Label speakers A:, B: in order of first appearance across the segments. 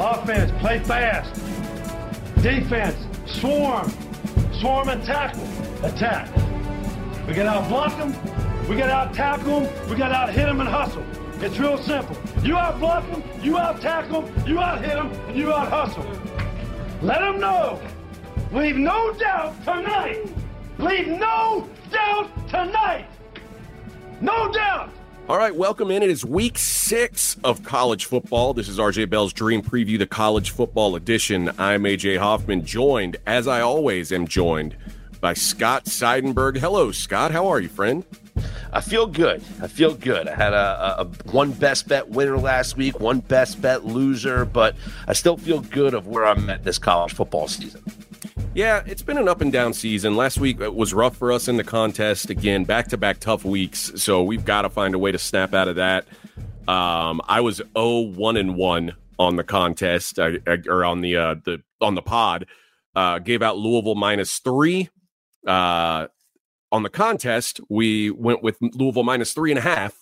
A: Offense, play fast. Defense, swarm. Swarm and tackle. Attack. We got out block them. We got to out tackle them. We got to out hit them and hustle. It's real simple. You out block them, you out tackle them, you out hit them, and you out hustle. Let them know. Leave no doubt tonight. Leave no doubt tonight. No doubt.
B: All right, welcome in. It is week six of college football. This is RJ Bell's Dream Preview, the college football edition. I'm AJ Hoffman, joined, as I always am joined, by Scott Seidenberg. Hello, Scott. How are you, friend?
C: I feel good. I feel good. I had a, a, one best bet winner last week, one best bet loser, but I still feel good of where I'm at this college football season.
B: Yeah, it's been an up and down season. Last week was rough for us in the contest. Again, back to back tough weeks. So we've got to find a way to snap out of that. Um, I was 0 1 and 1 on the contest I, I, or on the uh, the on the pod. Uh, gave out Louisville minus three. Uh, on the contest, we went with Louisville minus three and a half,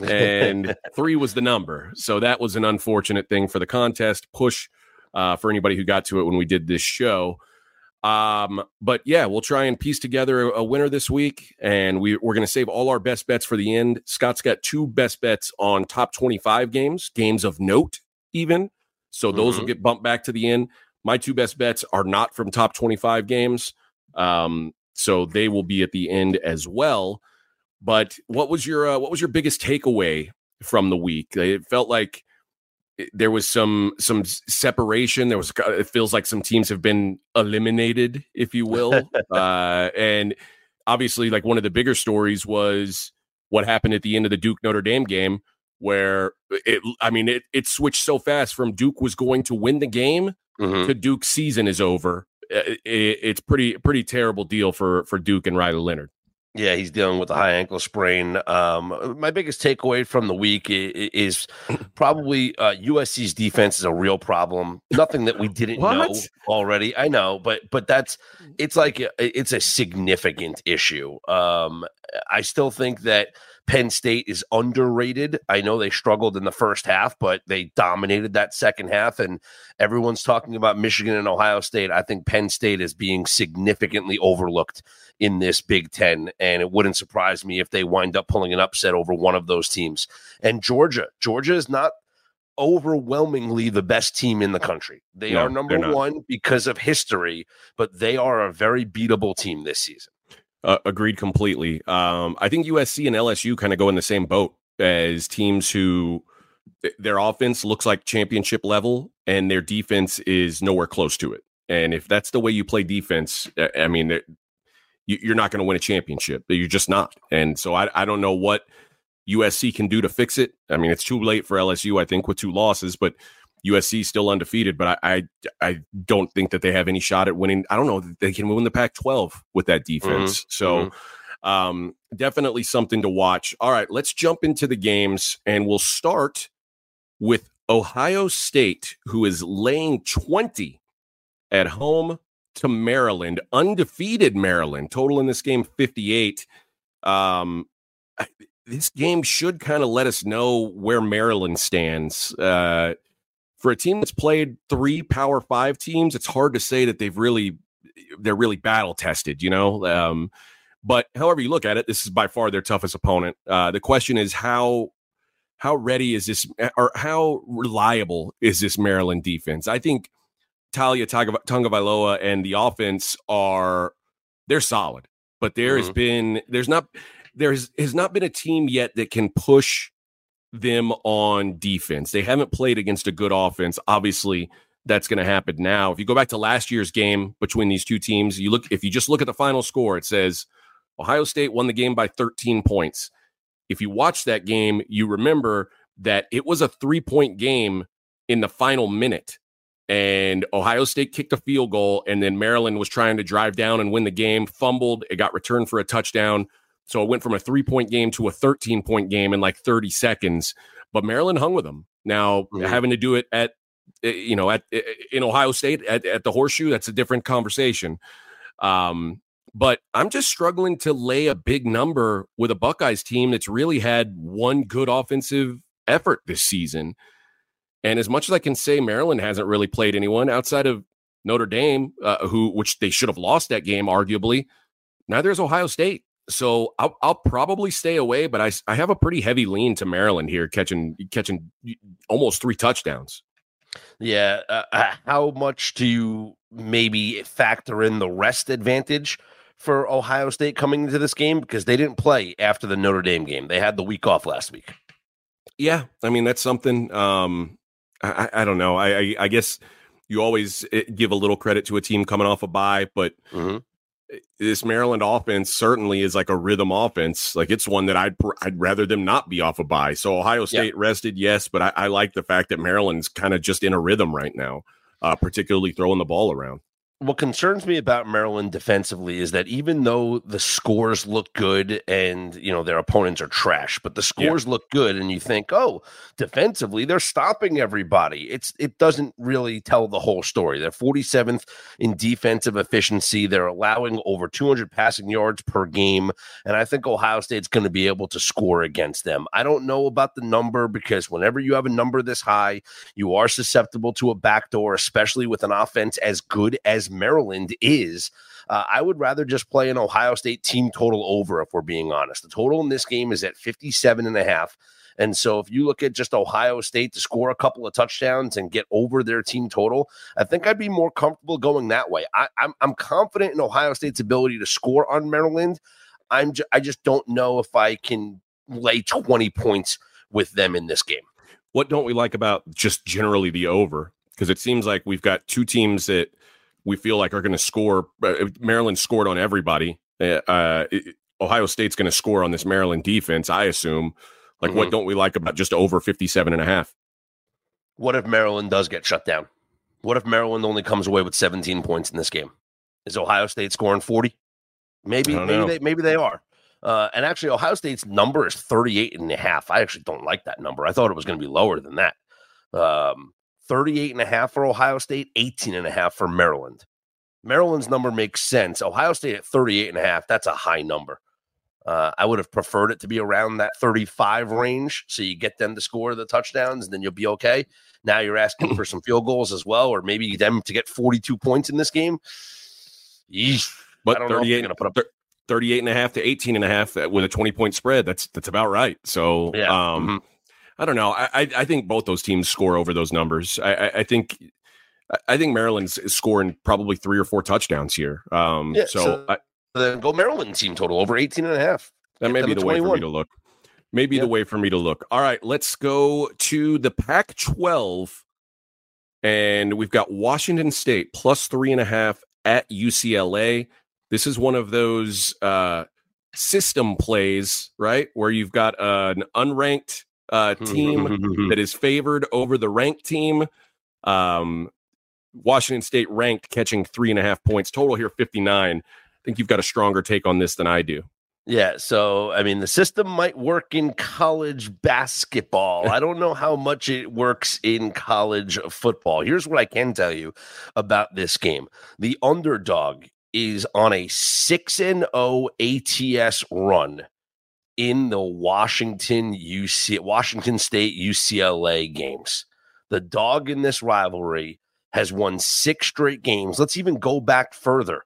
B: and three was the number. So that was an unfortunate thing for the contest push uh, for anybody who got to it when we did this show. Um, but yeah, we'll try and piece together a, winner this week, and we, we're going to save all our best bets for the end. Scott's got two best bets on top 25 games, games of note, even. So those mm-hmm. will get bumped back to the end. My two best bets are not from top 25 games. Um, so they will be at the end as well. But what was your uh, what was your biggest takeaway from the week? It felt like there was some some separation. There was it feels like some teams have been eliminated, if you will. uh, and obviously, like one of the bigger stories was what happened at the end of the Duke Notre Dame game, where it I mean it it switched so fast from Duke was going to win the game mm-hmm. to Duke's season is over. It, it, it's pretty pretty terrible deal for for Duke and Riley Leonard.
C: Yeah, he's dealing with a high ankle sprain. Um, my biggest takeaway from the week is probably uh, USC's defense is a real problem. Nothing that we didn't know already. I know, but but that's it's like it's a significant issue. Um, I still think that Penn State is underrated. I know they struggled in the first half, but they dominated that second half. And everyone's talking about Michigan and Ohio State. I think Penn State is being significantly overlooked in this Big Ten. And it wouldn't surprise me if they wind up pulling an upset over one of those teams. And Georgia, Georgia is not overwhelmingly the best team in the country. They no, are number one because of history, but they are a very beatable team this season.
B: Uh, agreed completely. Um, I think USC and LSU kind of go in the same boat as teams who their offense looks like championship level and their defense is nowhere close to it. And if that's the way you play defense, I mean, you're not going to win a championship. You're just not. And so I, I don't know what USC can do to fix it. I mean, it's too late for LSU, I think, with two losses, but USC still undefeated, but I, I, I don't think that they have any shot at winning. I don't know they can win the Pac-12 with that defense. Mm-hmm. So. Mm-hmm. Um, definitely something to watch. All right, let's jump into the games and we'll start with Ohio State, who is laying 20 at home to Maryland, undefeated Maryland. Total in this game 58. Um, this game should kind of let us know where Maryland stands. Uh, for a team that's played three Power Five teams, it's hard to say that they've really they're really battle tested, you know. Um, but however you look at it, this is by far their toughest opponent. Uh, the question is how how ready is this or how reliable is this Maryland defense? I think Taulia Tagovailoa and the offense are they're solid, but there mm-hmm. has been there's not there has, has not been a team yet that can push them on defense. They haven't played against a good offense. Obviously, that's going to happen now. If you go back to last year's game between these two teams, you look if you just look at the final score, it says Ohio State won the game by 13 points. If you watch that game, you remember that it was a 3-point game in the final minute and Ohio State kicked a field goal and then Maryland was trying to drive down and win the game, fumbled, it got returned for a touchdown. So it went from a three point game to a 13 point game in like 30 seconds. But Maryland hung with them. Now, mm-hmm. having to do it at, eh, you know, at eh, in Ohio State at, at the horseshoe, that's a different conversation. Um, but I'm just struggling to lay a big number with a Buckeyes team that's really had one good offensive effort this season. And as much as I can say, Maryland hasn't really played anyone outside of Notre Dame, uh, who which they should have lost that game, arguably. Neither is Ohio State. So I'll, I'll, probably stay away, but I, I have a pretty heavy lean to Maryland here, catching catching almost three touchdowns.
C: Yeah, uh, uh, how much do you maybe factor in the rest advantage for Ohio State coming into this game because they didn't play after the Notre Dame game; they had the week off last week.
B: Yeah, I mean that's something. Um, I, I don't know. I, I, I guess you always eh, give a little credit to a team coming off a bye, but mm-hmm this Maryland offense certainly is like a rhythm offense. Like it's one that I'd I'd rather them not be off a bye. So Ohio State yeah. rested, yes, but I, I, like the fact that Maryland's kind of just in a rhythm right now, uh, particularly throwing the ball around
C: what concerns me about Maryland defensively is that even though the scores look good and you know their opponents are trash, but the scores yeah. look good, and you think, oh, defensively they're stopping everybody. It's it doesn't really tell the whole story. They're 47th in defensive efficiency. They're allowing over 200 passing yards per game, and I think Ohio State's going to be able to score against them. I don't know about the number because whenever you have a number this high, you are susceptible to a backdoor, especially with an offense as good as as Maryland is. Uh, I would rather just play an Ohio State team total over if we're being honest. The total in this game is at 57 and a half. And so if you look at just Ohio State to score a couple of touchdowns and get over their team total, I think I'd be more comfortable going that way. I, am I'm, I'm confident in Ohio State's ability to score on Maryland. I'm j- I just don't know if I can lay 20 points with them in this game.
B: What don't we like about just generally the over? Because it seems like we've got two teams that – we feel like are going to score. Uh, Maryland scored on everybody. Uh, uh Ohio State's going to score on this Maryland defense, I assume. Like, mm-hmm. what don't we like about just over 57 and a half?
C: What if Maryland does get shut down? What if Maryland only comes away with 17 points in this game? Is Ohio State scoring 40? Maybe, maybe know. they, maybe they are. Uh, and actually, Ohio State's number is 38 and a half. I actually don't like that number. I thought it was going to be lower than that. Um, 38 and a half for Ohio State, 18 and a half for Maryland. Maryland's number makes sense. Ohio State at 38 and a half, that's a high number. Uh, I would have preferred it to be around that 35 range. So you get them to score the touchdowns and then you'll be okay. Now you're asking for some field goals as well, or maybe them to get 42 points in this game. Yeesh.
B: But 38, going to put up 38 and a half to 18 and a half uh, with a 20 point spread. That's, that's about right. So, yeah. um, mm-hmm I don't know. I, I think both those teams score over those numbers. I, I, I think I think Maryland's scoring probably three or four touchdowns here. Um, yeah, so, so I,
C: then go Maryland team total over 18 and a half.
B: That may be the 21. way for me to look. Maybe yeah. the way for me to look. All right, let's go to the Pac 12. And we've got Washington State plus three and a half at UCLA. This is one of those uh, system plays, right? Where you've got uh, an unranked uh, team that is favored over the ranked team. Um, Washington State ranked catching three and a half points total here, 59. I think you've got a stronger take on this than I do.
C: Yeah, so I mean, the system might work in college basketball. I don't know how much it works in college football. Here's what I can tell you about this game the underdog is on a 6 and 0 ATS run in the Washington UC Washington State UCLA games. The dog in this rivalry has won six straight games. Let's even go back further.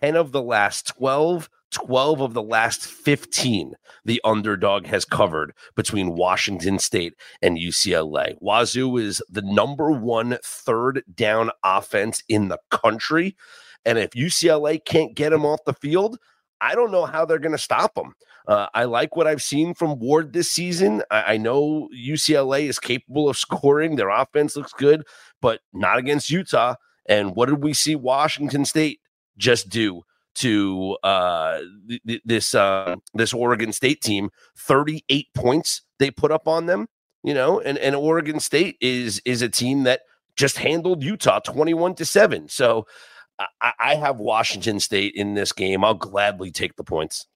C: 10 of the last 12, 12 of the last 15, the underdog has covered between Washington State and UCLA. Wazoo is the number one third down offense in the country. And if UCLA can't get him off the field, I don't know how they're going to stop them. Uh, I like what I've seen from Ward this season. I, I, know UCLA is capable of scoring. Their offense looks good, but not against Utah. And what did we see Washington State just do to uh, th- this uh, this Oregon State team? Thirty eight points they put up on them. You know, and and Oregon State is is a team that just handled Utah twenty one to seven. So. I, I have Washington State in this game. I'll gladly take the points.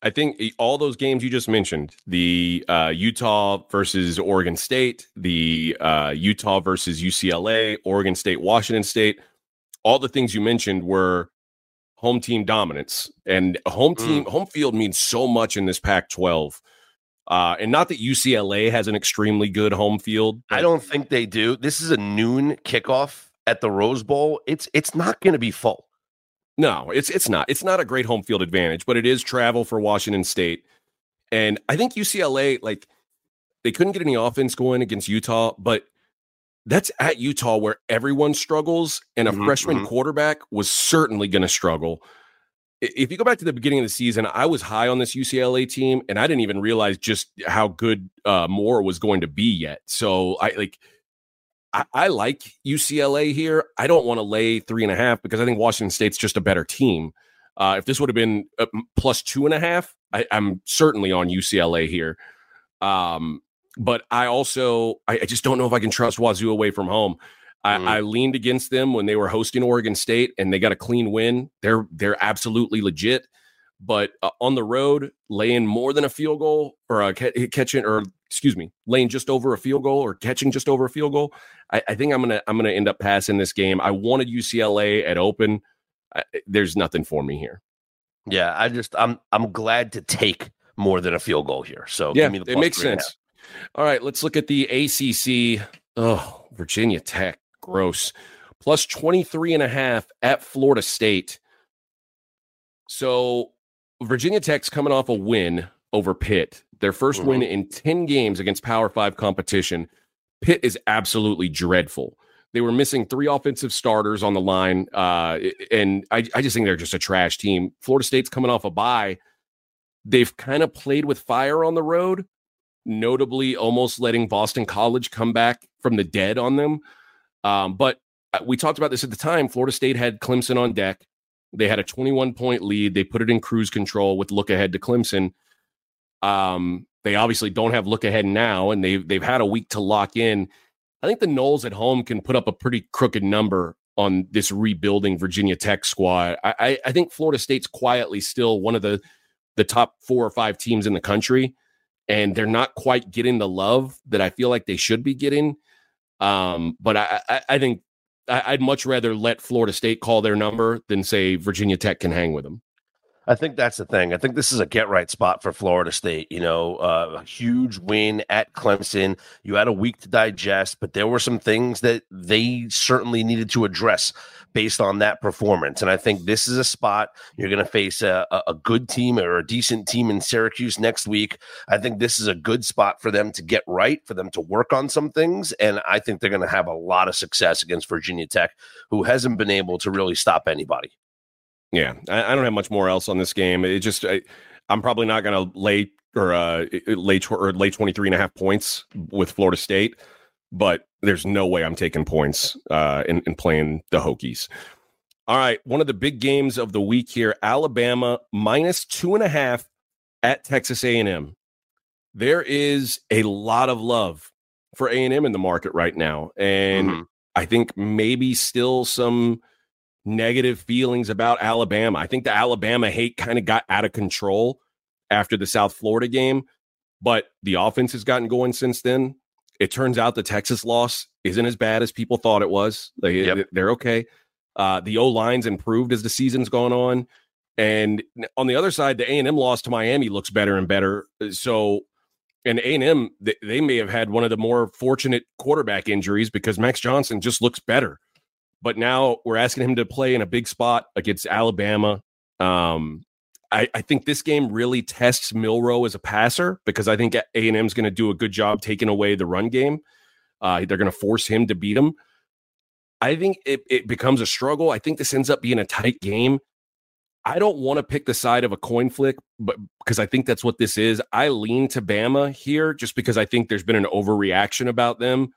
B: I think all those games you just mentioned the uh, Utah versus Oregon State, the uh, Utah versus UCLA, Oregon State, Washington State all the things you mentioned were home team dominance. And home team, mm. home field means so much in this Pac 12. Uh, and not that UCLA has an extremely good home field.
C: I don't think they do. This is a noon kickoff at the Rose Bowl. It's it's not going to be full.
B: No, it's it's not. It's not a great home field advantage, but it is travel for Washington State. And I think UCLA, like, they couldn't get any offense going against Utah, but that's at Utah where everyone struggles, and a mm-hmm, freshman mm-hmm. quarterback was certainly going to struggle. If you go back to the beginning of the season, I was high on this UCLA team, and I didn't even realize just how good uh, Moore was going to be yet. So I like I, I like UCLA here. I don't want to lay three and a half because I think Washington State's just a better team. Uh, if this would have been uh, plus two and a half, I, am certainly on UCLA here. Um, but I also I, I, just don't know if I can trust Wazoo away from home. I, mm. I, leaned against them when they were hosting Oregon State, and they got a clean win. They're they're absolutely legit. But uh, on the road, laying more than a field goal or a catching or excuse me, laying just over a field goal or catching just over a field goal. I, I think I'm gonna I'm gonna end up passing this game. I wanted UCLA at open. I, eh, there's nothing for me here.
C: Yeah, I just I'm I'm glad to take more than a field goal here. So
B: yeah, it makes sense. All right, let's look at the ACC. Oh, Virginia Tech, gross. Plus 23 and a half at Florida State. So Virginia Tech's coming off a win over Pitt. Their 1st mm-hmm. win in 10 games against Power 5 competition. Pitt is absolutely dreadful. They were missing three offensive starters on the line. Uh, and I, I just think they're just a trash team. Florida State's coming off a bye. They've kind of played with fire on the road, notably almost letting Boston College come back from the dead on them. Um, but uh, we talked about this at the time. Florida State had Clemson on deck. They had a 21 point lead. They put it in cruise control with look ahead to Clemson. Um, they obviously don't have look ahead now, and they've they've had a week to lock in. I think the Noles at home can put up a pretty crooked number on this rebuilding Virginia Tech squad. I, I think Florida State's quietly still one of the the top four or five teams in the country, and they're not quite getting the love that I feel like they should be getting. Um, but I, I, I think I'd much rather let Florida State call their number than say Virginia Tech can hang with them.
C: I think that's the thing. I think this is a get right spot for Florida State. You know, uh, a huge win at Clemson. You had a week to digest, but there were some things that they certainly needed to address based on that performance. And I think this is a spot you're going to face a, a good team or a decent team in Syracuse next week. I think this is a good spot for them to get right, for them to work on some things. And I think they're going to have a lot of success against Virginia Tech, who hasn't been able to really stop anybody.
B: Yeah, I, I, don't have much more else on this game. It just I, am probably not going to lay or uh lay tw- or lay 23 and a half points with Florida State, but there's no way I'm taking points uh in, in playing the Hokies. All right, one of the big games of the week here: Alabama minus two and a half at Texas A&M. There is a lot of love for A&M in the market right now, and mm-hmm. I think maybe still some negative feelings about Alabama. I think the Alabama hate kind of got out of control after the South Florida game, but the offense has gotten going since then. It turns out the Texas loss isn't as bad as people thought it was. They, yep. They're okay. Uh, the O line's improved as the season's gone on. And on the other side, the A&M loss to Miami looks better and better. So, and A&M, they may have had one of the more fortunate quarterback injuries because Max Johnson just looks better but now we're asking him to play in a big spot against Alabama. Um, I, I, think this game really tests Milroe as a passer because I think A and M is going to do a good job taking away the run game. Uh, they're going to force him to beat him. I think it, it becomes a struggle. I think this ends up being a tight game. I don't want to pick the side of a coin flick, but because I think that's what this is. I lean to Bama here just because I think there's been an overreaction about them.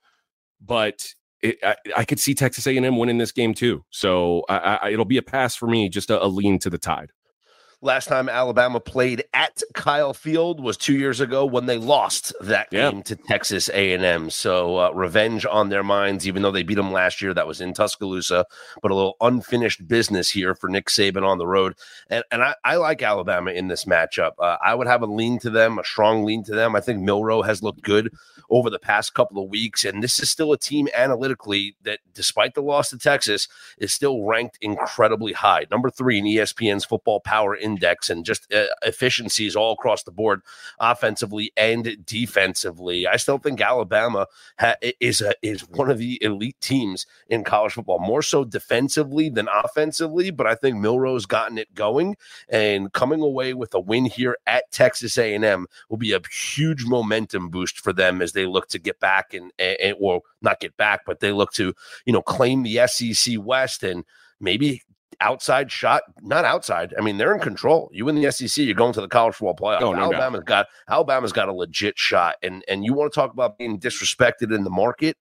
B: But it, I, I, could see Texas A&M winning this game too. So I, I, it'll be a pass for me, just a, a lean to the tide.
C: Last time Alabama played at Kyle Field was two years ago when they lost that game to Texas A&M. So uh, revenge on their minds, even though they beat them last year. That was in Tuscaloosa, but a little unfinished business here for Nick Saban on the road. And, and I, I like Alabama in this matchup. Uh, I would have a lean to them, a strong lean to them. I think Milroe has looked good over the past couple of weeks, and this is still a team analytically that, despite the loss to Texas, is still ranked incredibly high. Number three in ESPN's Football Power in index and just uh, efficiencies all across the board, offensively and defensively. I still think Alabama ha- is a, is one of the elite teams in college football, more so defensively than offensively. But I think Milroe's gotten it going, and coming away with a win here at Texas A&M will be a huge momentum boost for them as they look to get back and, and or not get back, but they look to you know claim the SEC West and maybe outside shot, not outside. I mean, they're in control. You in the SEC, you're going to the college football playoff. Oh, no Alabama's doubt. got Alabama's got a legit shot. And and you want to talk about being disrespected in the market?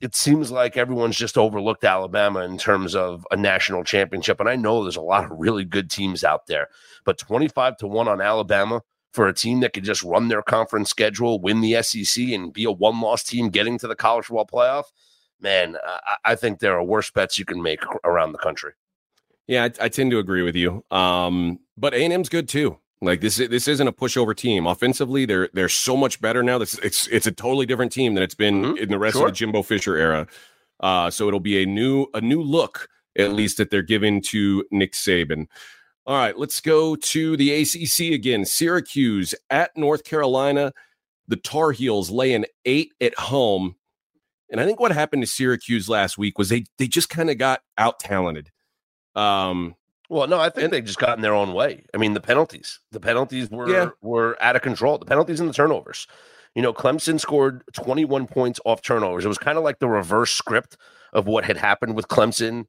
C: It seems like everyone's just overlooked Alabama in terms of a national championship. And I know there's a lot of really good teams out there, but 25 to 1 on Alabama for a team that could just run their conference schedule, win the SEC, and be a one loss team getting to the college football playoff man, I, I think there are worse bets you can make around the country.
B: Yeah, I, I tend to agree with you. Um, but A and M's good too. Like this, this isn't a pushover team. Offensively, they're they're so much better now. This it's it's a totally different team than it's been mm-hmm. in the rest sure. of the Jimbo Fisher era. Uh, so it'll be a new a new look at least that they're giving to Nick Saban. All right, let's go to the ACC again. Syracuse at North Carolina. The Tar Heels lay an eight at home. And I think what happened to Syracuse last week was they they just kind of got out talented. Um,
C: well, no, I think and, they just got in their own way. I mean, the penalties, the penalties were yeah. were out of control. The penalties and the turnovers. You know, Clemson scored 21 points off turnovers. It was kind of like the reverse script of what had happened with Clemson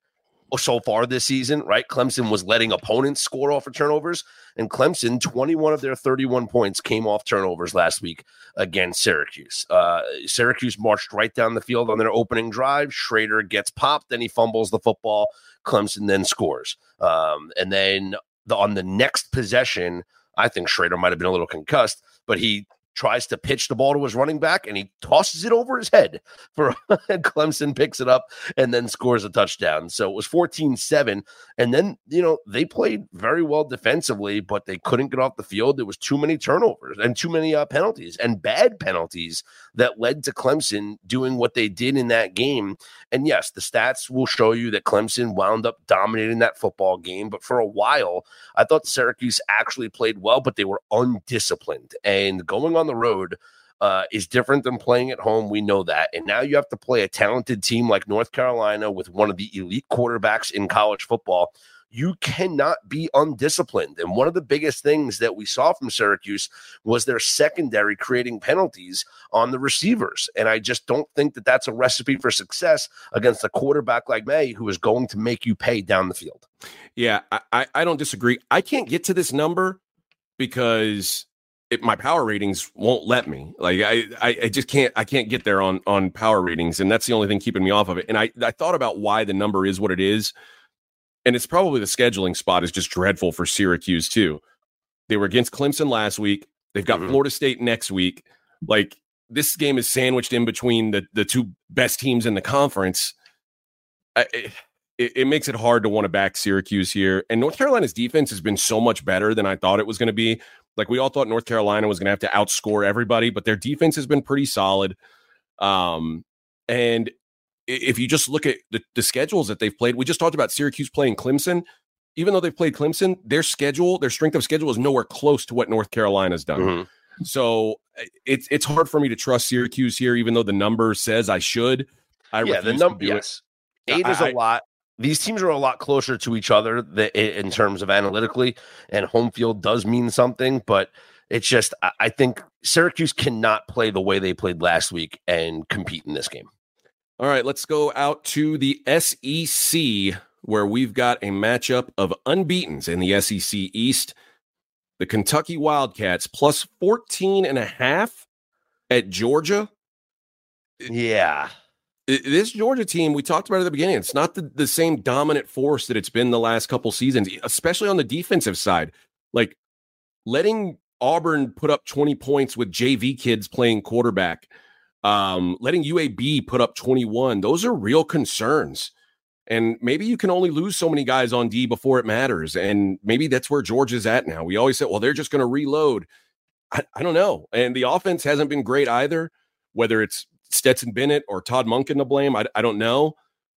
C: so far this season, right? Clemson was letting opponents score off of turnovers, and Clemson, 21 of their 31 points came off turnovers last week against Syracuse. Uh, Syracuse marched right down the field on their opening drive. Shrader gets popped, then he fumbles the football. Clemson then scores. Um, and then the, on the next possession, I think Shrader might have been a little concussed, but he tries to pitch the ball to his running back and he tosses it over his head for Clemson picks it up and then scores a touchdown. So it was 14-7 and then, you know, they played very well defensively, but they couldn't get off the field. There was too many turnovers and too many uh, penalties and bad penalties that led to Clemson doing what they did in that game. And yes, the stats will show you that Clemson wound up dominating that football game, but for a while, I thought Syracuse actually played well, but they were undisciplined. And going on the road uh, is different than playing at home. We know that. And now you have to play a talented team like North Carolina with one of the elite quarterbacks in college football. You cannot be undisciplined. And one of the biggest things that we saw from Syracuse was their secondary creating penalties on the receivers. And I just don't think that that's a recipe for success against a quarterback like Maye, who is going to make you pay down the field.
B: Yeah, I, I don't disagree. I can't get to this number because it, my power ratings won't let me. Like I, I, I, just can't. I can't get there on on power ratings, and that's the only thing keeping me off of it. And I, I thought about why the number is what it is, and it's probably the scheduling spot is just dreadful for Syracuse too. They were against Clemson last week. They've got mm-hmm. Florida State next week. Like this game is sandwiched in between the the two best teams in the conference. I, it, it, makes it hard to want to back Syracuse here. And North Carolina's defense has been so much better than I thought it was going to be. Like we all thought North Carolina was going to have to outscore everybody, but their defense has been pretty solid. Um, and if you just look at the, the schedules that they've played, we just talked about Syracuse playing Clemson. Even though they've played Clemson, their schedule, their strength of schedule is nowhere close to what North Carolina's done. Mm-hmm. So it's it's hard for me to trust Syracuse here, even though the number says I should. I
C: yeah, the number yes, it. eight is a lot these teams are a lot closer to each other in terms of analytically, and home field does mean something. But it's just, I think Syracuse cannot play the way they played last week and compete in this game.
B: All right, let's go out to the SEC where we've got a matchup of unbeatens in the SEC East. The Kentucky Wildcats plus 14 and a half at Georgia.
C: Yeah
B: this Georgia team, we talked about at the beginning, it's not the, the same dominant force that it's been the last couple seasons, especially on the defensive side. Like letting Auburn put up 20 points with JV kids playing quarterback, um, letting UAB put up 21, those are real concerns. And maybe you can only lose so many guys on D before it matters. And maybe that's where Georgia's at now. We always said, well, they're just going to reload. I, I don't know. And the offense hasn't been great either, whether it's Stetson Bennett or Todd Monken to blame. I, I don't know.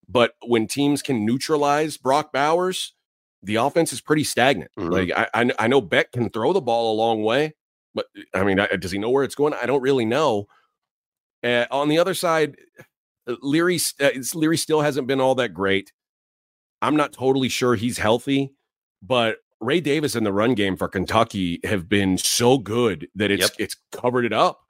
B: But when teams can neutralize Brock Bowers, the offense is pretty stagnant. Mm-hmm. Like I, I, I know Beck can throw the ball a long way, but I mean, does he know where it's going? I don't really know. Uh, on the other side, Leary uh, Leary still hasn't been all that great. I'm not totally sure he's healthy, but Ray Davis and the run game for Kentucky have been so good that it's yep. it's covered it up.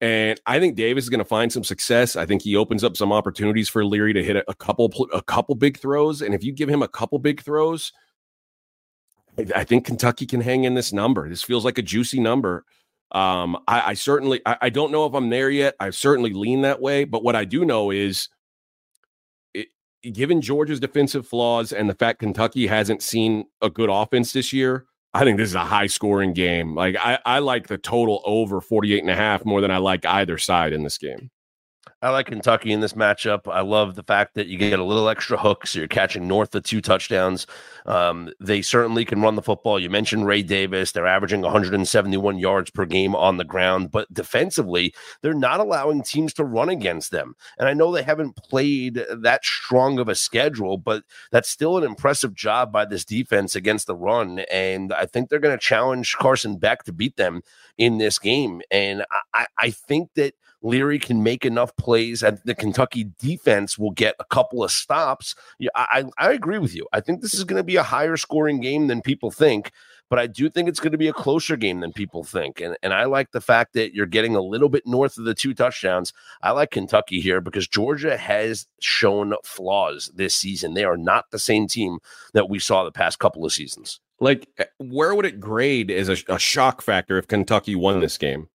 B: And I think Davis is going to find some success. I think he opens up some opportunities for Leary to hit a, couple a couple big throws. And if you give him a couple big throws, I, I think Kentucky can hang in this number. This feels like a juicy number. Um, I, I certainly I, I, don't know if I'm there yet. I certainly lean that way, but what I do know is it, given Georgia's defensive flaws and the fact Kentucky hasn't seen a good offense this year, I think this is a high scoring game. Like I, I like the total over 48 and a half more than I like either side in this game.
C: I like Kentucky in this matchup. I love the fact that you get a little extra hook, so you're catching north of two touchdowns. Um, they certainly can run the football. You mentioned Ray Davis; they're averaging 171 yards per game on the ground, but defensively, they're not allowing teams to run against them. And I know they haven't played that strong of a schedule, but that's still an impressive job by this defense against the run. And I think they're going to challenge Carson Beck to beat them in this game. And I, I think that Leary can make enough plays and the Kentucky defense will get a couple of stops. Yeah, I, I agree with you. I think this is going to be a higher scoring game than people think, but I do think it's going to be a closer game than people think. And, and I like the fact that you're getting a little bit north of the two touchdowns. I like Kentucky here because Georgia has shown flaws this season. They are not the same team that we saw the past couple of seasons.
B: Like, eh, where would it grade as a, a shock factor if Kentucky won this game?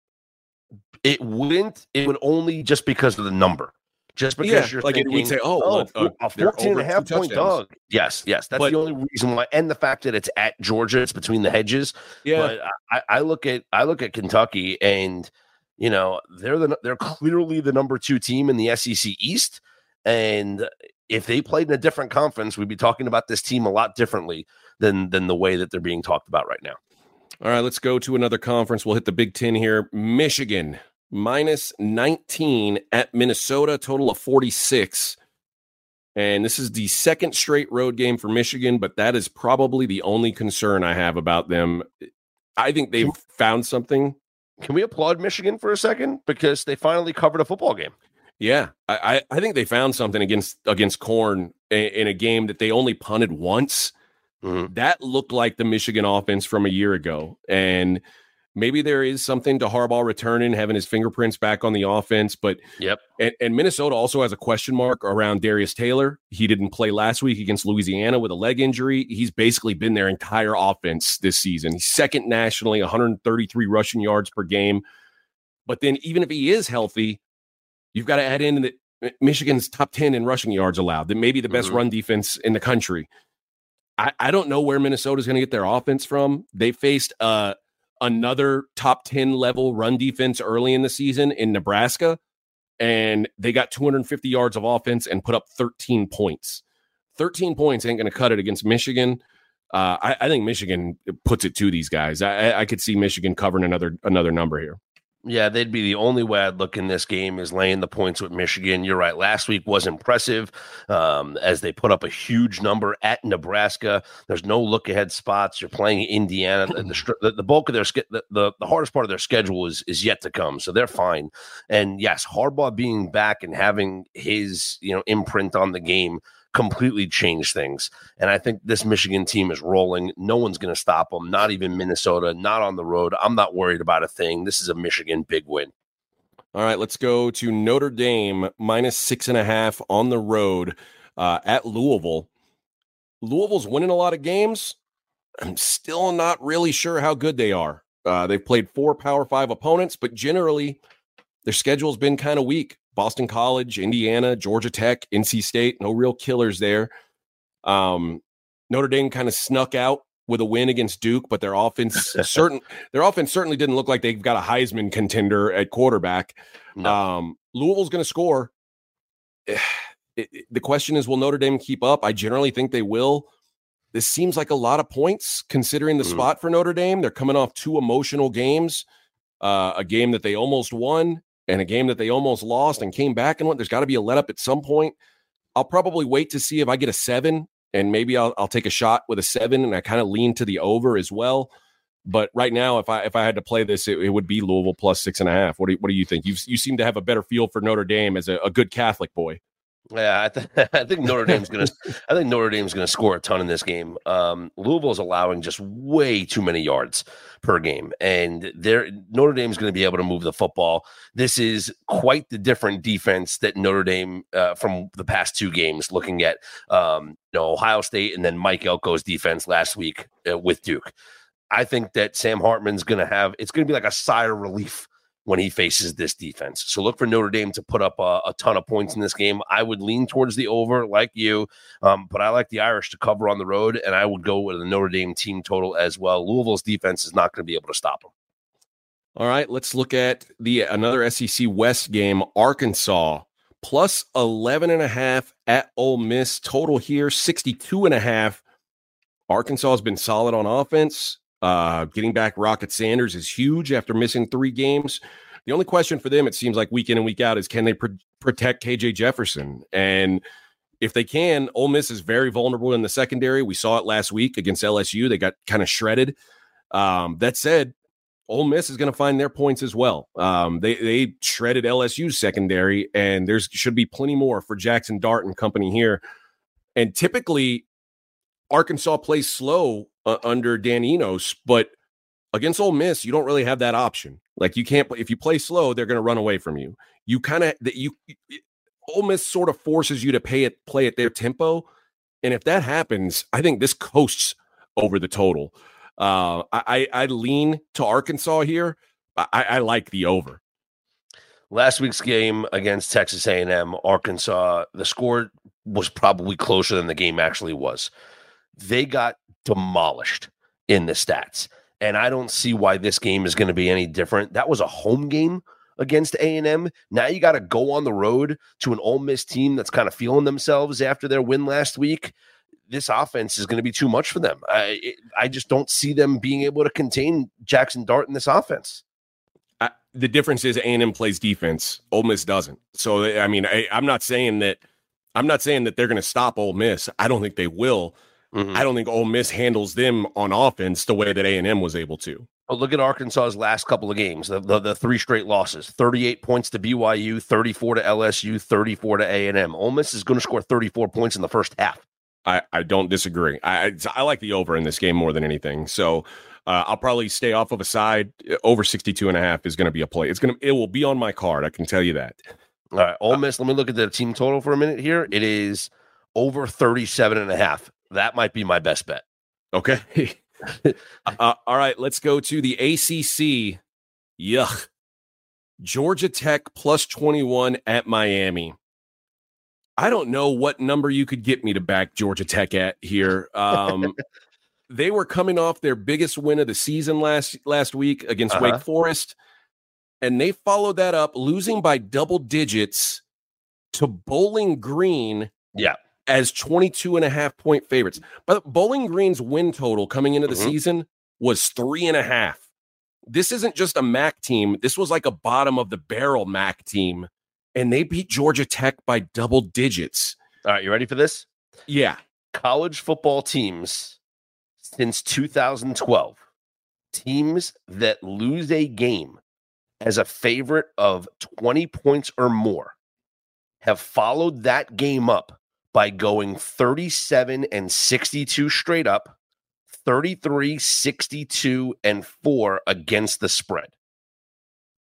C: It wouldn't. It would only just because of the number. Just because yeah, you're
B: like
C: thinking,
B: we'd say, oh,
C: oh a 14 and a half point dog. Yes, yes. That's but, the only reason why. And the fact that it's at Georgia, it's between the hedges. Yeah. But I, I look at I look at Kentucky and you know, they're the they're clearly the number two team in the SEC East. And if they played in a different conference, we'd be talking about this team a lot differently than than the way that they're being talked about right now.
B: All right, let's go to another conference. We'll hit the Big Ten here. Michigan minus 19 at Minnesota, total of 46. And this is the second straight road game for Michigan, but that is probably the only concern I have about them. I think they've found something.
C: Can we applaud Michigan for a second? Because they finally covered a football game.
B: Yeah, I, I think they found something against against Corn in a game that they only punted once. Mm-hmm. That looked like the Michigan offense from a year ago. And maybe there is something to Harbaugh returning, having his fingerprints back on the offense. But
C: yep.
B: And, and, Minnesota also has a question mark around Darius Taylor. He didn't play last week against Louisiana with a leg injury. He's basically been their entire offense this season. He's second nationally, 133 rushing yards per game. But then even if he is healthy, you've got to add in that Michigan's top 10 in rushing yards allowed, that maybe the best mm-hmm. run defense in the country. I, I don't know where Minnesota's going to get their offense from. They faced uh, another top 10 level run defense early in the season in Nebraska, and they got 250 yards of offense and put up 13 points. 13 points ain't going to cut it against Michigan. Uh, I, I, think Michigan puts it to these guys. I, I could see Michigan covering another another number here.
C: Yeah, they'd be the only way I'd look in this game is laying the points with Michigan. You're right. Last week was impressive um, as they put up a huge number at Nebraska. There's no look ahead spots. You're playing Indiana. The, the, the bulk of their the, the, the hardest part of their schedule is is yet to come, so they're fine. And yes, Harbaugh being back and having his you know imprint on the game completely change things. And I think this Michigan team is rolling. No one's going to stop them, not even Minnesota, not on the road. I'm not worried about a thing. This is a Michigan big win.
B: All right, let's go to Notre Dame minus six and a half on the road uh, at Louisville. Louisville's winning a lot of games. I'm still not really sure how good they are. Uh, they've played four Power Five opponents, but generally their schedule's been kind of weak. Boston College, Indiana, Georgia Tech, NC State, no real killers there. Um, Notre Dame kind of snuck out with a win against Duke, but their offense certain their offense certainly didn't look like they've got a Heisman contender at quarterback. No. Um, Louisville's going to score. It, it, the question is, will Notre Dame keep up? I generally think they will. This seems like a lot of points considering the mm. spot for Notre Dame. They're coming off two emotional games, uh, a game that they almost won and a game that they almost lost and came back and went. There's got to be a let up at some point. I'll probably wait to see if I get a seven and maybe I'll, I'll take a shot with a seven, and I kind of lean to the over as well. But right now, if I if I had to play this, it, it, would be Louisville plus six and a half. What do you, what do you think? You you seem to have a better feel for Notre Dame as a, a good Catholic boy.
C: Yeah, I, th- I think Notre Dame's gonna. I think Notre Dame's gonna score a ton in this game. Um, Louisville's allowing just way too many yards per game, and they're Notre Dame's going to be able to move the football. This is quite the different defense that Notre Dame uh, from the past two games. Looking at um, you know Ohio State and then Mike Elko's defense last week uh, with Duke. I think that Sam Hartman's going to have. It's going to be like a sigh of relief when he faces this defense. So look for Notre Dame to put up a, a ton of points in this game. I would lean towards the over, like you, um, but I like the Irish to cover on the road, and I would go with the Notre Dame team total as well. Louisville's defense is not going to be able to stop them.
B: All right, let's look at the another SEC West game. Arkansas plus 11 and a half at Ole Miss. Total here 62 and a half. Arkansas has been solid on offense. Uh, getting back Rocket Sanders is huge after missing three games. The only question for them, it seems like week in and week out, is can they pr- protect KJ Jefferson? And if they can, Ole Miss is very vulnerable in the secondary. We saw it last week against LSU. They got kind of shredded. Um, that said, Ole Miss is going to find their points as well. Um, they they shredded LSU's secondary, and there's should be plenty more for Jackson Dart and company here. And typically, Arkansas plays slow uh, under Dan Enos, but against Ole Miss, you don't really have that option. Like you can't if you play slow, they're going to run away from you. You kind of that you Ole Miss sort of forces you to pay it play at their tempo, and if that happens, I think this coasts over the total. Uh, I I lean to Arkansas here. I, I like the over.
C: Last week's game against Texas A&M, Arkansas, the score was probably closer than the game actually was. They got demolished in the stats. And I don't see why this game is going to be any different. That was a home game against A&M. Now you got to go on the road to an Ole Miss team that's kind of feeling themselves after their win last week. This offense is going to be too much for them. I I just don't see them being able to contain Jackson Dart in this offense.
B: I, the difference is A&M plays defense. Ole Miss doesn't. So I mean, I, I'm not saying that I'm not saying that they're going to stop Ole Miss. I don't think they will. Mm-hmm. I don't think Ole Miss handles them on offense the way that A and M was able to.
C: But look at Arkansas's last couple of games, the, the, the three straight losses: thirty-eight points to BYU, thirty-four to LSU, thirty-four to A and M. Ole Miss is going to score thirty-four points in the first half.
B: I, I don't disagree. I I like the over in this game more than anything. So uh, I'll probably stay off of a side. Over 62 and a half is going to be a play. It's going to it will be on my card. I can tell you that.
C: All right, Ole Miss. let me look at the team total for a minute here. It is over 37 and a half. That might be my best bet.
B: Okay. uh, all right, let's go to the ACC. Yuck. Georgia Tech plus 21 at Miami. I don't know what number you could get me to back Georgia Tech at here. Um, they were coming off their biggest win of the season last last week against uh-huh. Wake Forest, and they followed that up losing by double digits to Bowling Green.
C: Yeah
B: as 22 and a half point favorites. But Bowling Green's win total coming into the mm-hmm. season was three and a half. This isn't just a MAC team. This was like a bottom of the barrel MAC team, and they beat Georgia Tech by double digits.
C: All right, you ready for this?
B: Yeah.
C: College football teams since 2012, teams that lose a game as a favorite of 20 points or more have followed that game up by going 37 and 62 straight up, 33, 62, and 4 against the spread.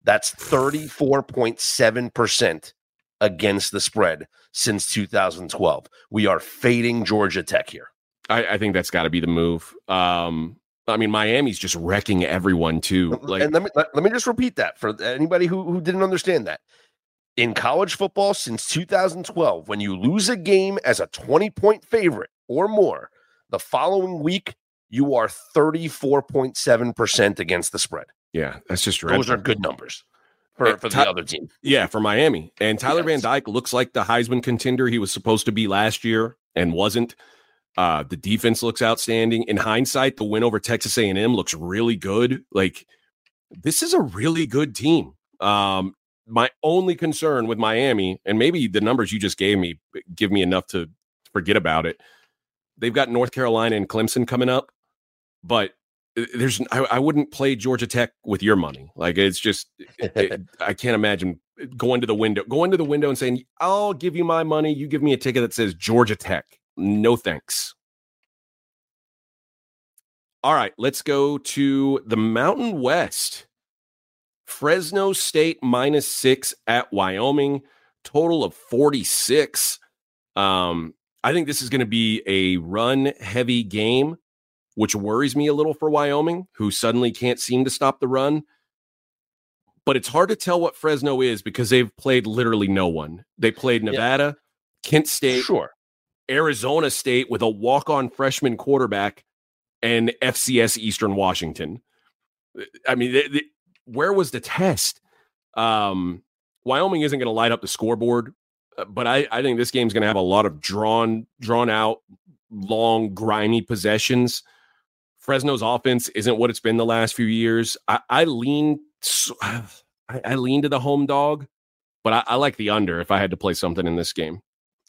C: That's 34.7% against the spread since 2012. We are fading Georgia Tech here.
B: I, I think that's got to be the move. Um, I mean, Miami's just wrecking everyone too.
C: Like, and let me let, let me just repeat that for anybody who, who didn't understand that in college football since 2012, when you lose a game as a 20 point favorite or more, the following week, you are 34.7% against the spread.
B: Yeah, that's just
C: right. Those are good numbers for, for the other team.
B: Yeah, for Miami. And Tyler yes. Van Dyke looks like the Heisman contender he was supposed to be last year and wasn't. Uh, the defense looks outstanding. In hindsight, the win over Texas A&M looks really good. Like this is a really good team. Um, my only concern with Miami, and maybe the numbers you just gave me give me enough to forget about it. they've got North Carolina and Clemson coming up, but uh, there's I, I wouldn't play Georgia Tech with your money. Like it's just it, I can't imagine going to the window, going to the window and saying, "I'll give you my money. You give me a ticket that says Georgia Tech." No thanks. All right, let's go to the Mountain West. Fresno State minus six at Wyoming, total of 46. Um, I think this is going to be a run heavy game, which worries me a little for Wyoming, who suddenly can't seem to stop the run. But it's hard to tell what Fresno is because they've played literally no one. They played Nevada, yeah. Kent State,
C: sure.
B: Arizona State with a walk on freshman quarterback and FCS Eastern Washington. I mean, they, they, where was the test? Um, Wyoming isn't going to light up the scoreboard, uh, but I, I think this game's going to have a lot of drawn, drawn out, long, grimy possessions. Fresno's offense isn't what it's been the last few years. I, I lean, I, I, lean to the home dog, but I, I like the under if I had to play something in this game.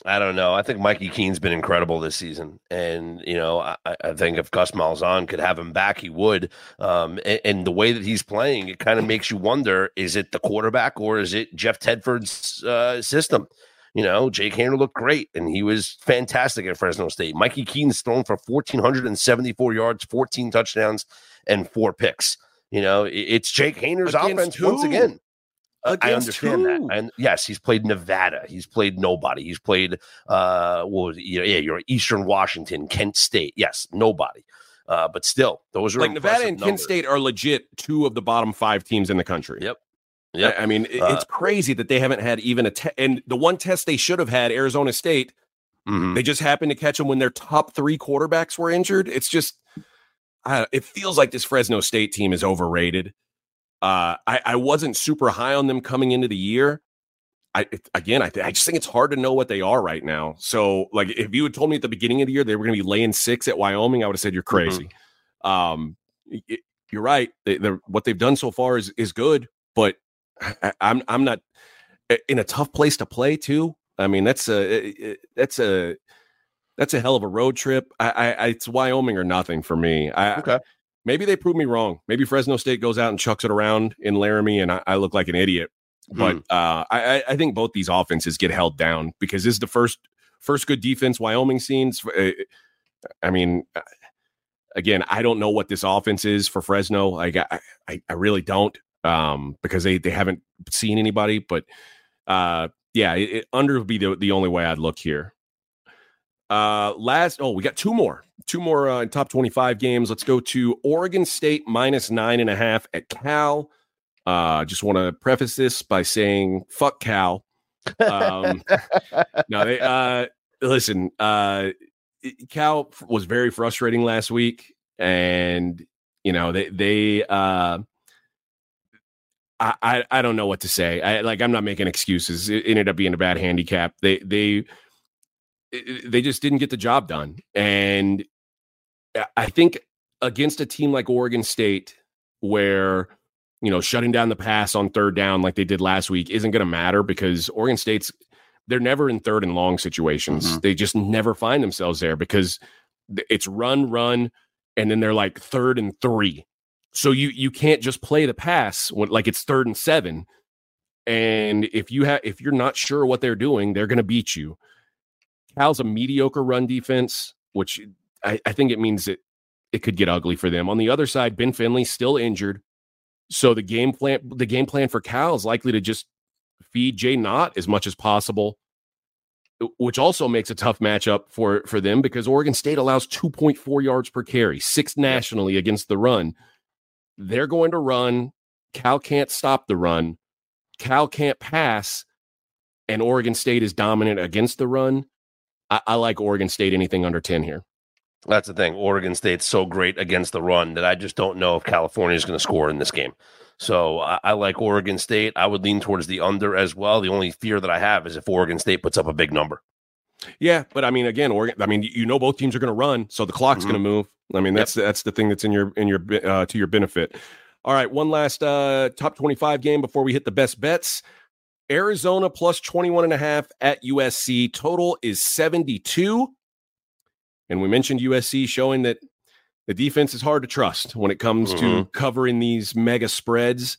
C: I don't know. I think Mikey Keene's been incredible this season, and you know, I, I think if Gus Malzahn could have him back, he would. Um, and, and, the way that he's playing, it kind of makes you wonder: is it the quarterback or is it Jeff Tedford's uh, system? You know, Jake Haener looked great, and he was fantastic at Fresno State. Mikey Keene's thrown for fourteen hundred and seventy-four yards, fourteen touchdowns, and four picks. You know, it's Jake Against offense who? once again. I understand who? that. And yes, he's played Nevada. He's played nobody. He's played uh well, you know, yeah, you're Eastern Washington, Kent State. Yes, nobody. Uh, but still, those are
B: like Nevada and numbers. Kent State are legit two of the bottom five teams in the country.
C: Yep.
B: Yeah, I, mean, uh, it's crazy that they haven't had even a test. And the one test they should have had, Arizona State, mm-hmm. they just happened to catch them when their top three quarterbacks were injured. It's just, it feels like this Fresno State team is overrated. Uh, I, I wasn't super high on them coming into the year. I again, I, th- I just think it's hard to know what they are right now. So, like, if you had told me at the beginning of the year they were going to be laying six at Wyoming, I would have said you're mm-hmm. crazy. Mm-hmm. Um, it, you're right. They, what they've done so far is is good, but I, I'm I'm not in a tough place to play too. I mean, that's a that's a that's a hell of a road trip. I, I it's Wyoming or nothing for me. I, okay maybe they prove me wrong. Maybe Fresno State goes out and chucks it around in Laramie, and I, I look like an idiot. But hmm. uh, I, I, think both these offenses get held down because this is the first first good defense Wyoming scenes. Uh, I mean, uh, again, I don't know what this offense is for Fresno. Like I, I, I really don't um, because they they haven't seen anybody. But uh, yeah, it, it, under would be the the only way I'd look here. Uh, last, oh, we got two more, two more uh, top 25 games. Let's go to Oregon State minus nine and a half at Cal. Uh, just want to preface this by saying, fuck Cal. Um, no, they, uh, listen, uh, Cal was very frustrating last week. And, you know, they, they, uh, I, I, I don't know what to say. I like, I'm not making excuses. It ended up being a bad handicap. They, they, they just didn't get the job done. And I think against a team like Oregon State, where you know shutting down the pass on third down like they did last week isn't going to matter because Oregon State's they're never in third and long situations. Mm-hmm. They just never find themselves there because it's run, run, and then they're like third and three. So you you can't just play the pass when, like it's third and seven. And if you have if you're not sure what they're doing, they're going to beat you. Cal's a mediocre run defense, which I, I think it means that it could get ugly for them. On the other side, Ben Finley still injured. So the game plan the game plan for Cal is likely to just feed Jaydn Ott as much as possible, which also makes a tough matchup for for them because Oregon State allows 2.4 yards per carry, sixth nationally against the run. They're going to run. Cal can't stop the run. Cal can't pass, and Oregon State is dominant against the run. I, I like Oregon State anything under 10 here.
C: That's the thing. Oregon State's so great against the run that I just don't know if California is going to score in this game. So I, I, like Oregon State. I would lean towards the under as well. The only fear that I have is if Oregon State puts up a big number.
B: Yeah, but I mean, again, Oregon. I mean, you know, both teams are going to run, so the clock's mm-hmm. going to move. I mean, that's yep. that's the thing that's in your in your uh, to your benefit. All right, one last uh, top twenty five game before we hit the best bets. Arizona plus 21 and a half at USC. Total is 72. And we mentioned USC showing that the defense is hard to trust when it comes mm-hmm. to covering these mega spreads.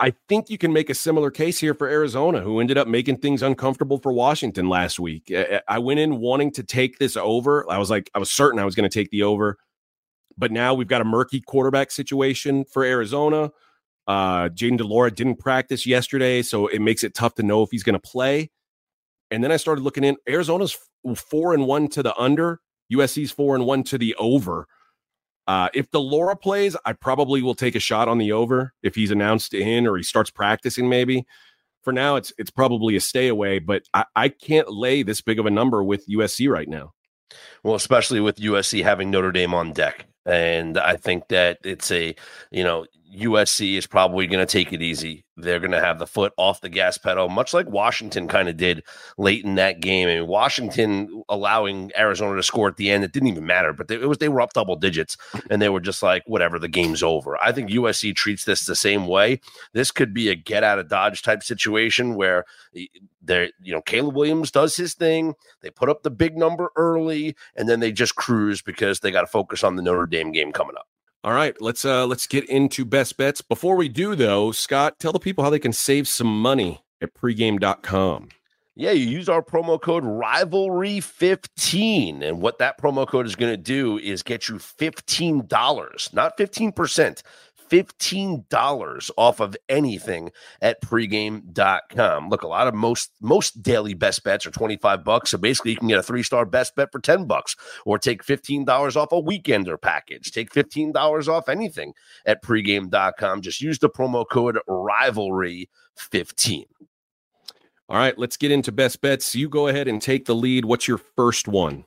B: I think you can make a similar case here for Arizona, who ended up making things uncomfortable for Washington last week. I went in wanting to take this over. I was like, I was certain I was going to take the over. But now we've got a murky quarterback situation for Arizona. Uh, Jayden de Laura didn't practice yesterday, so it makes it tough to know if he's going to play. And then I started looking in. Arizona's four and one to the under. USC's four and one to the over. Uh, if de Laura plays, I probably will take a shot on the over if he's announced in or he starts practicing. Maybe for now, it's it's probably a stay away. But I, I can't lay this big of a number with USC right now.
C: Well, especially with USC having Notre Dame on deck. And I think that it's a, you know, USC is probably going to take it easy. They're going to have the foot off the gas pedal, much like Washington kind of did late in that game. I mean, Washington allowing Arizona to score at the end, it didn't even matter, but they, it was they were up double digits, and they were just like, whatever, the game's over. I think USC treats this the same way. This could be a get out of dodge type situation where they're, you know, Caleb Williams does his thing. They put up the big number early, and then they just cruise because they got to focus on the Notre Dame game coming up.
B: All right, let's uh let's get into best bets. Before we do though, Scott, tell the people how they can save some money at pregame.com.
C: Yeah, you use our promo code rivalry15 and what that promo code is going to do is get you $15, not 15%, $15 off of anything at pregame.com. Look, a lot of most most daily best bets are 25 bucks. So basically you can get a three-star best bet for 10 bucks or take $15 off a weekender package. Take $15 off anything at pregame.com. Just use the promo code rivalry15.
B: All right, let's get into best bets. You go ahead and take the lead. What's your first one?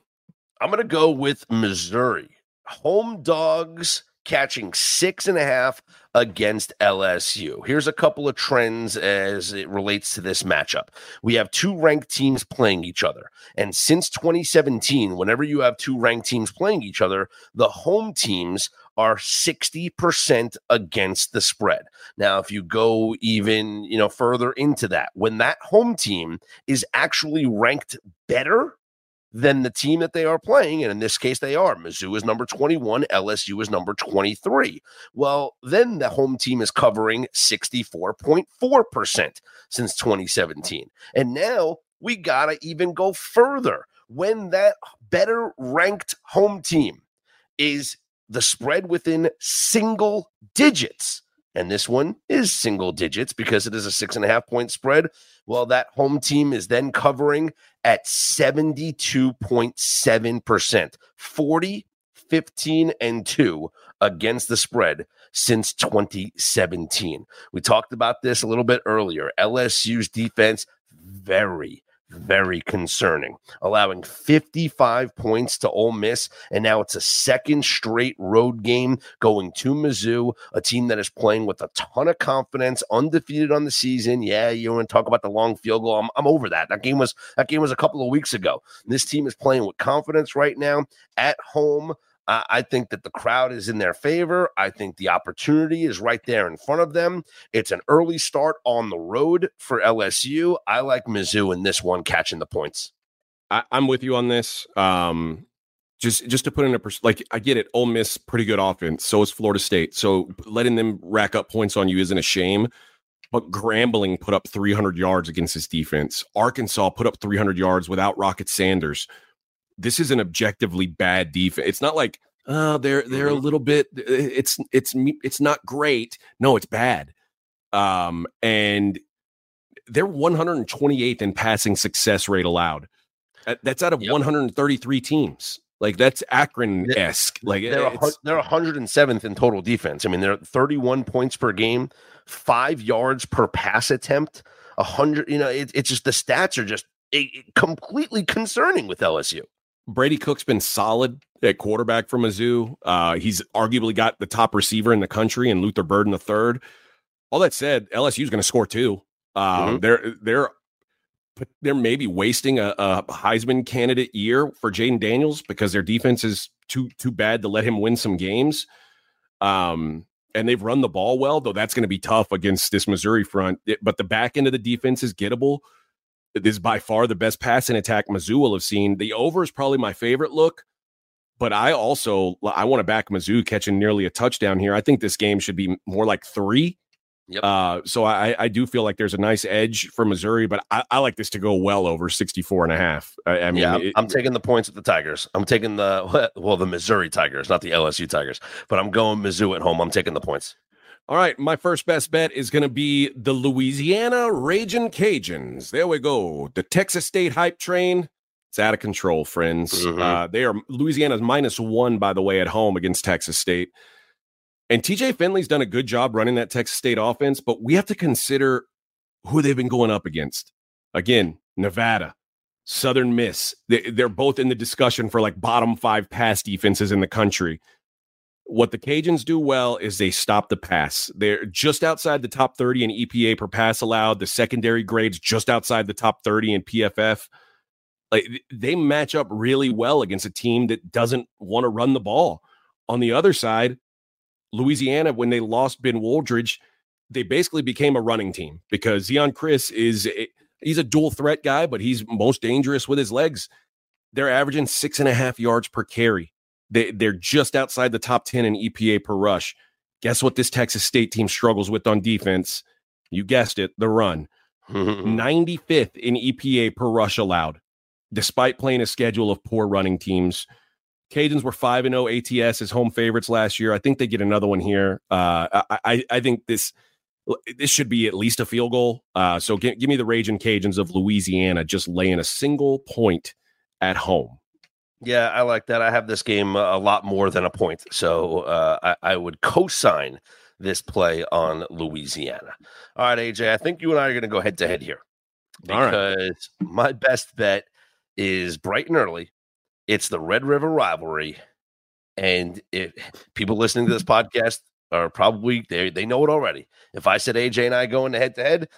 C: I'm going to go with Missouri. Home dogs catching six and a half against LSU. Here's a couple of trends as it relates to this matchup. We have two ranked teams playing each other. And since 2017, whenever you have two ranked teams playing each other, the home teams are 60% against the spread. Now, if you go even, you know, further into that, when that home team is actually ranked better than the team that they are playing. And in this case, they are. Mizzou is number 21, LSU is number 23. Well, then the home team is covering 64.4% since 2017. And now we got to even go further. When that better ranked home team is the spread within single digits, and this one is single digits because it is a six and a half point spread. Well, that home team is then covering at 72.7%, 40, 15, and 2 against the spread since 2017. We talked about this a little bit earlier. LSU's defense, very, very concerning, allowing 55 points to Ole Miss. And now it's a second straight road game going to Mizzou, a team that is playing with a ton of confidence, undefeated on the season. Yeah, you want to talk about the long field goal. I'm, I'm over that. That game was that game was a couple of weeks ago. This team is playing with confidence right now at home. I think that the crowd is in their favor. I think the opportunity is right there in front of them. It's an early start on the road for LSU. I like Mizzou in this one catching the points.
B: I, am with you on this. Um, just just to put in a pers- like I get it. Ole Miss pretty good offense. So is Florida State. So letting them rack up points on you isn't a shame. But Grambling put up 300 yards against this defense. Arkansas put up 300 yards without Rocket Sanders this is an objectively bad defense. It's not like oh they're they're a mm-hmm. little bit it's it's it's not great. No, it's bad. Um and they're 128th in passing success rate allowed. That's out of yep. 133 teams. Like that's Akron esque. Like
C: they're they're 107th in total defense. I mean, they're 31 points per game, five yards per pass attempt, a hundred. You know, it, it's just the stats are just completely concerning with LSU.
B: Brady Cook's been solid at quarterback for Mizzou. Uh, he's arguably got the top receiver in the country and Luther Burden the third. All that said, LSU is going to score too. Um, mm-hmm. They're they're they're maybe wasting a, a Heisman candidate year for Jayden Daniels because their defense is too too bad to let him win some games. Um, and they've run the ball well, though that's going to be tough against this Missouri front. It, but the back end of the defense is gettable. This is by far the best passing attack Mizzou will have seen. The over is probably my favorite look. but I also I want to back Mizzou catching nearly a touchdown here. I think this game should be more like three. Yep. Uh, so I, I do feel like there's a nice edge for Missouri, but I, I like this to go well over 64 and a half. I, I mean,
C: yeah, it, I'm taking the points with the Tigers. I'm taking the, well, the Missouri Tigers, not the LSU Tigers, but I'm going Mizzou at home. I'm taking the points.
B: All right, my first best bet is going to be the Louisiana Raging Cajuns. There we go. The Texas State hype train. It's out of control, friends. Mm-hmm. Uh, they are Louisiana's minus one, by the way, at home against Texas State. And TJ Finley's done a good job running that Texas State offense, but we have to consider who they've been going up against. Again, Nevada, Southern Miss. They're both in the discussion for like bottom five pass defenses in the country. What the Cajuns do well is they stop the pass. They're just outside the top 30 in EPA per pass allowed. The secondary grades just outside the top 30 in PFF. Like they match up really well against a team that doesn't want to run the ball. On the other side, Louisiana, when they lost Ben Wooldridge, they basically became a running team because Zeon Chriss is a, he's a dual threat guy, but he's most dangerous with his legs. They're averaging six and a half yards per carry. They, they're just outside the top 10 in EPA per rush. Guess what this Texas State team struggles with on defense? You guessed it, the run. 95th in EPA per rush allowed, despite playing a schedule of poor running teams. Cajuns were 5 and 0 ATS as home favorites last year. I think they get another one here. Uh, I, I think this this should be at least a field goal. Uh, so give, give me the Raging Cajuns of Louisiana just laying a single point at home.
C: Yeah, I like that. I have this game a lot more than a point. So uh, I, I would co sign this play on Louisiana. All right, AJ, I think you and I are going to go head to head here because my best bet is bright and early it's the Red River rivalry, and if people listening to this podcast are probably they they know it already. If I said AJ and I going to head to head,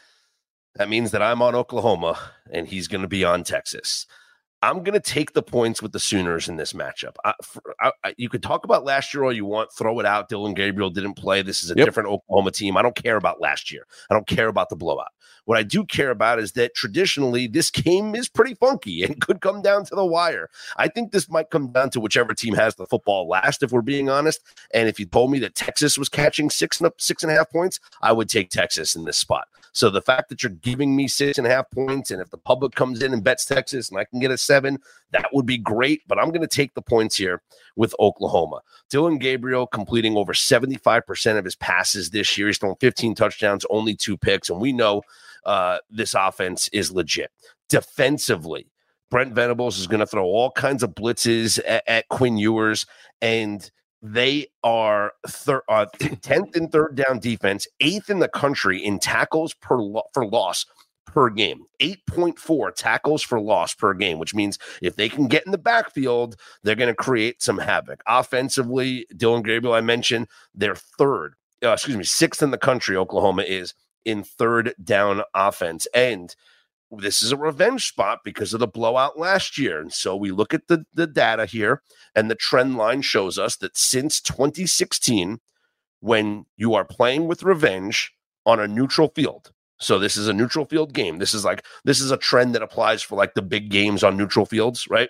C: that means that I'm on Oklahoma and he's going to be on Texas. I'm going to take the points with the Sooners in this matchup. I, for, I, I, you could talk about last year all you want, throw it out. Dillon Gabriel didn't play. This is a yep. different Oklahoma team. I don't care about last year. I don't care about the blowout. What I do care about is that traditionally this game is pretty funky and could come down to the wire. I think this might come down to whichever team has the football last, if we're being honest. And if you told me that Texas was catching six and up six and a half points, I would take Texas in this spot. So the fact that you're giving me six and a half points, and if the public comes in and bets Texas and I can get a seven, that would be great. But I'm going to take the points here with Oklahoma. Dillon Gabriel completing over 75% of his passes this year. He's thrown 15 touchdowns, only two picks. And we know uh, this offense is legit. Defensively, Brent Venables is going to throw all kinds of blitzes at, at Quinn Ewers, and they are thir- uh, 10th and third down defense, eighth in the country in tackles per lo- for loss per game. 8.4 tackles for loss per game, which means if they can get in the backfield, they're going to create some havoc. Offensively, Dillon Gabriel, I mentioned, they're third, uh, excuse me, sixth in the country, Oklahoma is in third down offense. And this is a revenge spot because of the blowout last year. And so we look at the, the data here, and the trend line shows us that since 2016, when you are playing with revenge on a neutral field, so this is a neutral field game. This is like this is a trend that applies for like the big games on neutral fields, right?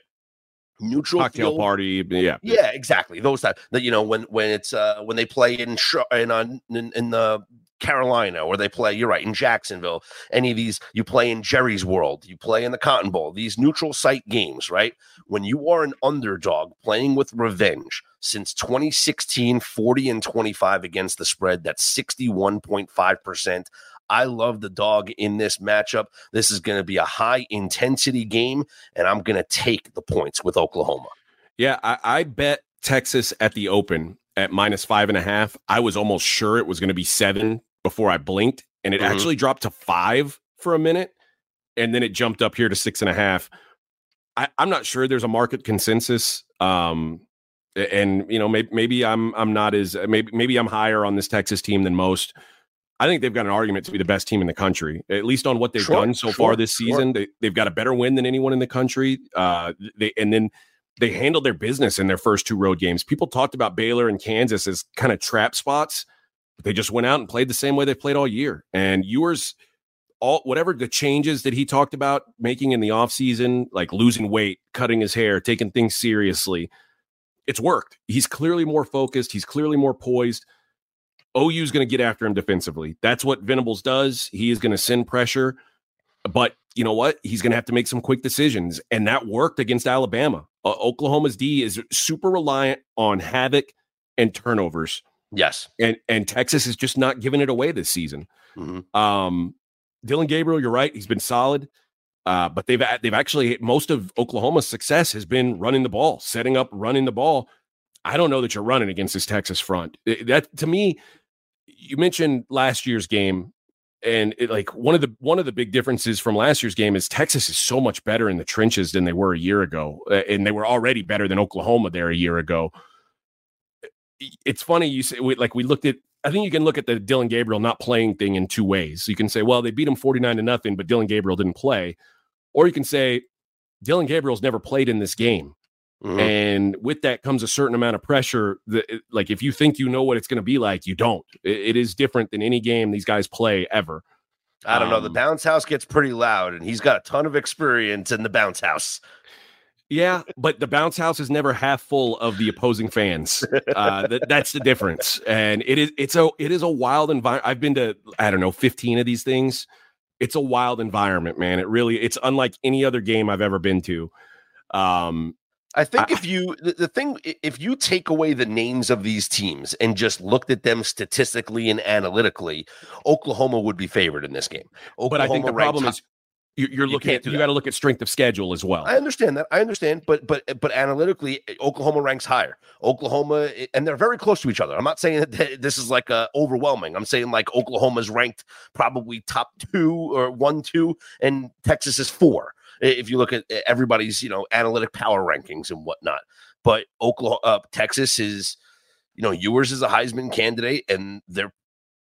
C: Neutral
B: cocktail
C: field,
B: party, yeah,
C: yeah, exactly. Those that that you know when when it's uh when they play in in on in, in the Carolina or they play, you're right, in Jacksonville. Any of these, you play in Jerry's World, you play in the Cotton Bowl, these neutral site games, right? When you are an underdog playing with revenge since 2016, 40 and 25 against the spread, that's 61.5%. I love the dog in this matchup. This is going to be a high intensity game, and I'm going to take the points with Oklahoma.
B: Yeah, I, I bet Texas at the open at minus five and a half. I was almost sure it was going to be seven before I blinked, and it mm-hmm. actually dropped to five for a minute, and then it jumped up here to six and a half. I, am not sure there's a market consensus. Um, and you know, maybe, maybe I'm I'm not as maybe maybe I'm higher on this Texas team than most. I think they've got an argument to be the best team in the country, at least on what they've sure, done so sure, far this season. Sure. They, have got a better win than anyone in the country. Uh, they and then they handled their business in their first two road games. People talked about Baylor and Kansas as kind of trap spots. But they just went out and played the same way they played all year. And Ewers, all whatever the changes that he talked about making in the offseason, like losing weight, cutting his hair, taking things seriously, it's worked. He's clearly more focused. He's clearly more poised. OU is going to get after him defensively. That's what Venables does. He is going to send pressure, but you know what? He's going to have to make some quick decisions, and that worked against Alabama. Uh, Oklahoma's D is super reliant on havoc and turnovers.
C: Yes,
B: and and Texas is just not giving it away this season. Mm-hmm. Um, Dillon Gabriel, you're right. He's been solid. Uh, but they've they've actually most of Oklahoma's success has been running the ball, setting up, running the ball. I don't know that you're running against this Texas front. That to me, you mentioned last year's game, and it, like one of the one of the big differences from last year's game is Texas is so much better in the trenches than they were a year ago, eh, and they were already better than Oklahoma there a year ago. It's funny you say we, like we looked at I think you can look at the Dillon Gabriel not playing thing in two ways. You can say, well, they beat him 49 to nothing, but Dillon Gabriel didn't play. Or you can say, Dillon Gabriel's never played in this game. Mm-hmm. And with that comes a certain amount of pressure. That, like, if you think you know what it's going to be like, you don't. It, it is different than any game these guys play ever.
C: I don't um, know. The um, bounce house gets pretty loud, and he's got a ton of experience in the bounce house.
B: Yeah, but the bounce house is never half full of the opposing fans. Uh, th- that's the difference, and it is it's a it is a wild environment. I've been to I don't know fifteen of these things. It's a wild environment, man. It really it's unlike any other game I've ever been to. Um,
C: I think if you the, the, thing if you take away the names of these teams and just looked at them statistically and analytically, Oklahoma would be favored in this game. Oklahoma
B: but I think the problem top, is you're looking you at you got to look at strength of schedule as well.
C: I understand that. I understand, but but but analytically, Oklahoma ranks higher. Oklahoma, and they're very close to each other. I'm not saying that this is like uh, overwhelming. I'm saying like Oklahoma's ranked probably top two or one, two, and Texas is four. If you look at everybody's you know analytic power rankings and whatnot, but Oklahoma, uh, Texas is you know, Ewers is a Heisman candidate, and they're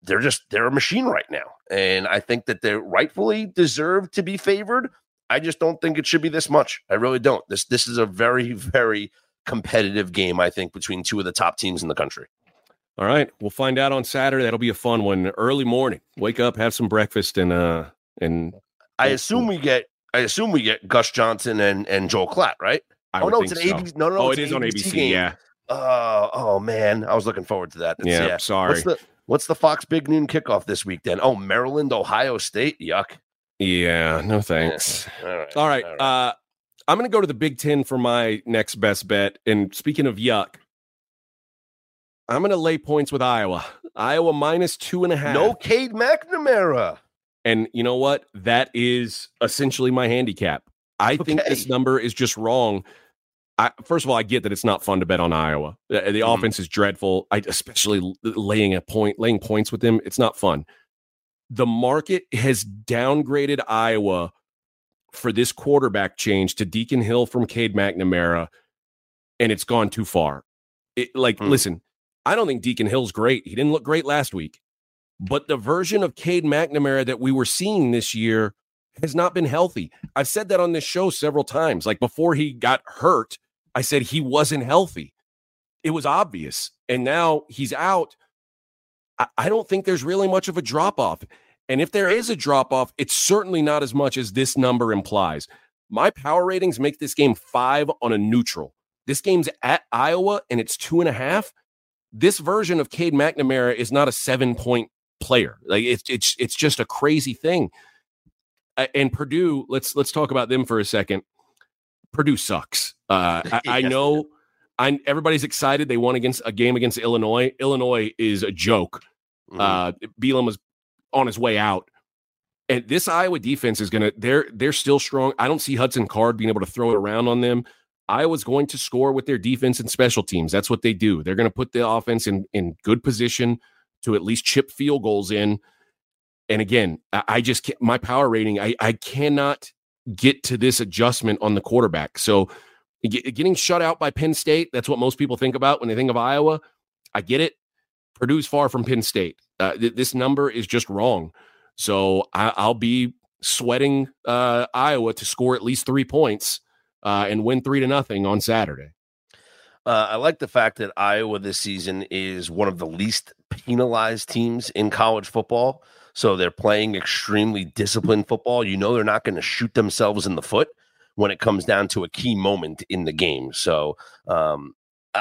C: they're just they're a machine right now. And I think that they rightfully deserve to be favored. I just don't think it should be this much. I really don't. This this is a very, very competitive game, I think, between two of the top teams in the country.
B: All right. We'll find out on Saturday. That'll be a fun one. Early morning. Wake up, have some breakfast, and uh and
C: I assume we get I assume we get Gus Johnson and and Joel Klatt, right?
B: I oh
C: no,
B: it's an
C: so. ABC. No, no,
B: oh, it is on ABC. Game. Yeah.
C: Oh, oh man, I was looking forward to that.
B: That's, yeah, yeah, sorry.
C: What's the What's the Fox Big Noon kickoff this week then? Oh, Maryland, Ohio State. Yuck.
B: Yeah, no thanks. All right. All right. All right. Uh, I'm going to go to the Big Ten for my next best bet. And speaking of yuck, I'm going to lay points with Iowa. Iowa minus two and a half.
C: No Cade McNamara.
B: And you know what? That is essentially my handicap. I okay. think this number is just wrong I, first of all, I get that it's not fun to bet on Iowa. The, the mm-hmm. offense is dreadful. I especially laying a point, laying points with them. It's not fun. The market has downgraded Iowa for this quarterback change to Deacon Hill from Cade McNamara, and it's gone too far. It, like, mm. listen, I don't think Deacon Hill's great. He didn't look great last week, but the version of Cade McNamara that we were seeing this year has not been healthy. I've said that on this show several times. Like before he got hurt, I said he wasn't healthy. It was obvious. And now he's out. I, don't think there's really much of a drop off. And if there is a drop off, it's certainly not as much as this number implies. My power ratings make this game five on a neutral. This game's at Iowa and it's two and a half. This version of Cade McNamara is not a seven point player. Like it's it's it's just a crazy thing. And Purdue, let's let's talk about them for a second. Purdue sucks. Uh, I, I know. I everybody's excited. They won against a game against Illinois. Illinois is a joke. Mm-hmm. Uh, Bielema was on his way out, and this Iowa defense is gonna. They're they're still strong. I don't see Hudson Card being able to throw it around on them. Iowa's going to score with their defense and special teams. That's what they do. They're going to put the offense in in good position to at least chip field goals in. And again, I, just can't, my power rating. I I cannot get to this adjustment on the quarterback. So getting shut out by Penn State, that's what most people think about when they think of Iowa. I get it. Purdue's far from Penn State. Uh, th- this number is just wrong. So I- will be sweating uh, Iowa to score at least three points uh, and win three to nothing on Saturday.
C: Uh, I like the fact that Iowa this season is one of the least penalized teams in college football. So they're playing extremely disciplined football. You know, they're not going to shoot themselves in the foot when it comes down to a key moment in the game. So, um,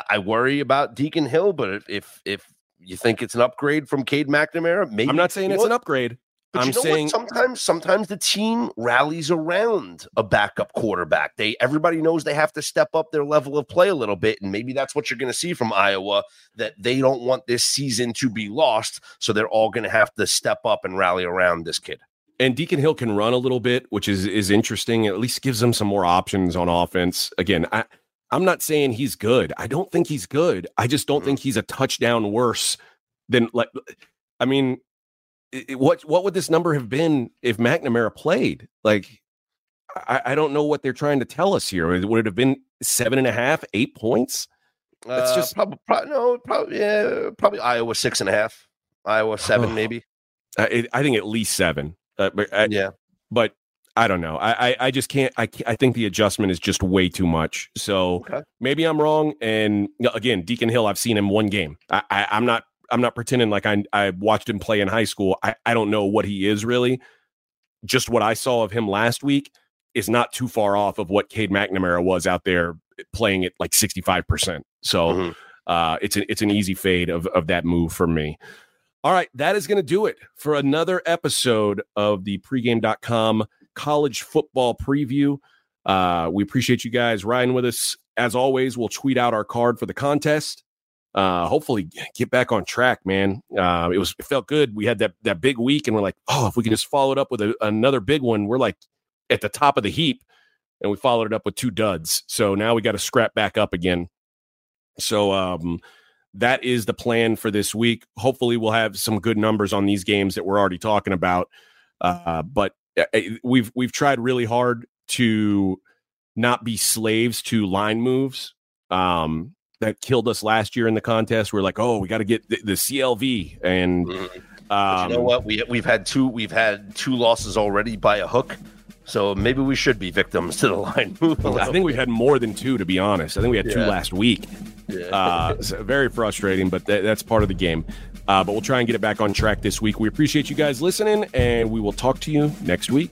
C: I worry about Deacon Hill, but if if, if you think it's an upgrade from Cade McNamara, maybe
B: I'm not saying it's an upgrade.
C: But
B: I'm
C: you know
B: saying
C: what? sometimes sometimes the team rallies around a backup quarterback. They everybody knows they have to step up their level of play a little bit, and maybe that's what you're going to see from Iowa. That they don't want this season to be lost, so they're all going to have to step up and rally around this kid.
B: and Deacon Hill can run a little bit, which is is interesting. It at least gives them some more options on offense. Again, I I'm not saying he's good. I don't think he's good. I just don't
C: Mhm.
B: think he's a touchdown worse than like. I mean, i- i- what what would this number have been if McNamara played? Like, I, I don't know what they're trying to tell us here. Would it have been seven and a half, eight points? That's
C: Uh,
B: just-
C: probably, no, probably yeah, probably Iowa six and a half, Iowa seven maybe.
B: I, it- I think at least seven. Uh, but I,
C: Yeah,
B: but I don't know. I, I I just can't. I can't, I think the adjustment is just way too much. So
C: Okay.
B: maybe I'm wrong. And again, Deacon Hill, I've seen him one game. I, I I'm not I'm not pretending like I I watched him play in high school. I I don't know what he is really. Just what I saw of him last week is not too far off of what Cade McNamara was out there playing at like 65 percent. So
C: Mhm.
B: uh, it's an it's an easy fade of of that move for me. All right, that is going to do it for another episode of the pregame.com college football preview. Uh, we appreciate you guys riding with us. As always, we'll tweet out our card for the contest. Uh, hopefully get back on track, man. Uh, it was it felt good. We had that that big week, and we're like, oh, if we can just follow it up with a, another big one, we're like at the top of the heap. And we followed it up with two duds. So now we got to scrap back up again. So um, that is the plan for this week. Hopefully, we'll have some good numbers on these games that we're already talking about. Uh, but uh, we've we've tried really hard to not be slaves to line moves. Um, that killed us last year in the contest. We're like, oh, we got to get the, the CLV, and
C: Mhm.
B: um,
C: you know what? We we've had two we've had two losses already by a hook, so maybe we should be victims to the line move.
B: I think we've had more than two, to be honest. I think we had two last week.
C: bit.
B: Uh, so very frustrating, but tha- that's part of the game. Uh, but we'll try and get it back on track this week. We appreciate you guys listening, and we will talk to you next week.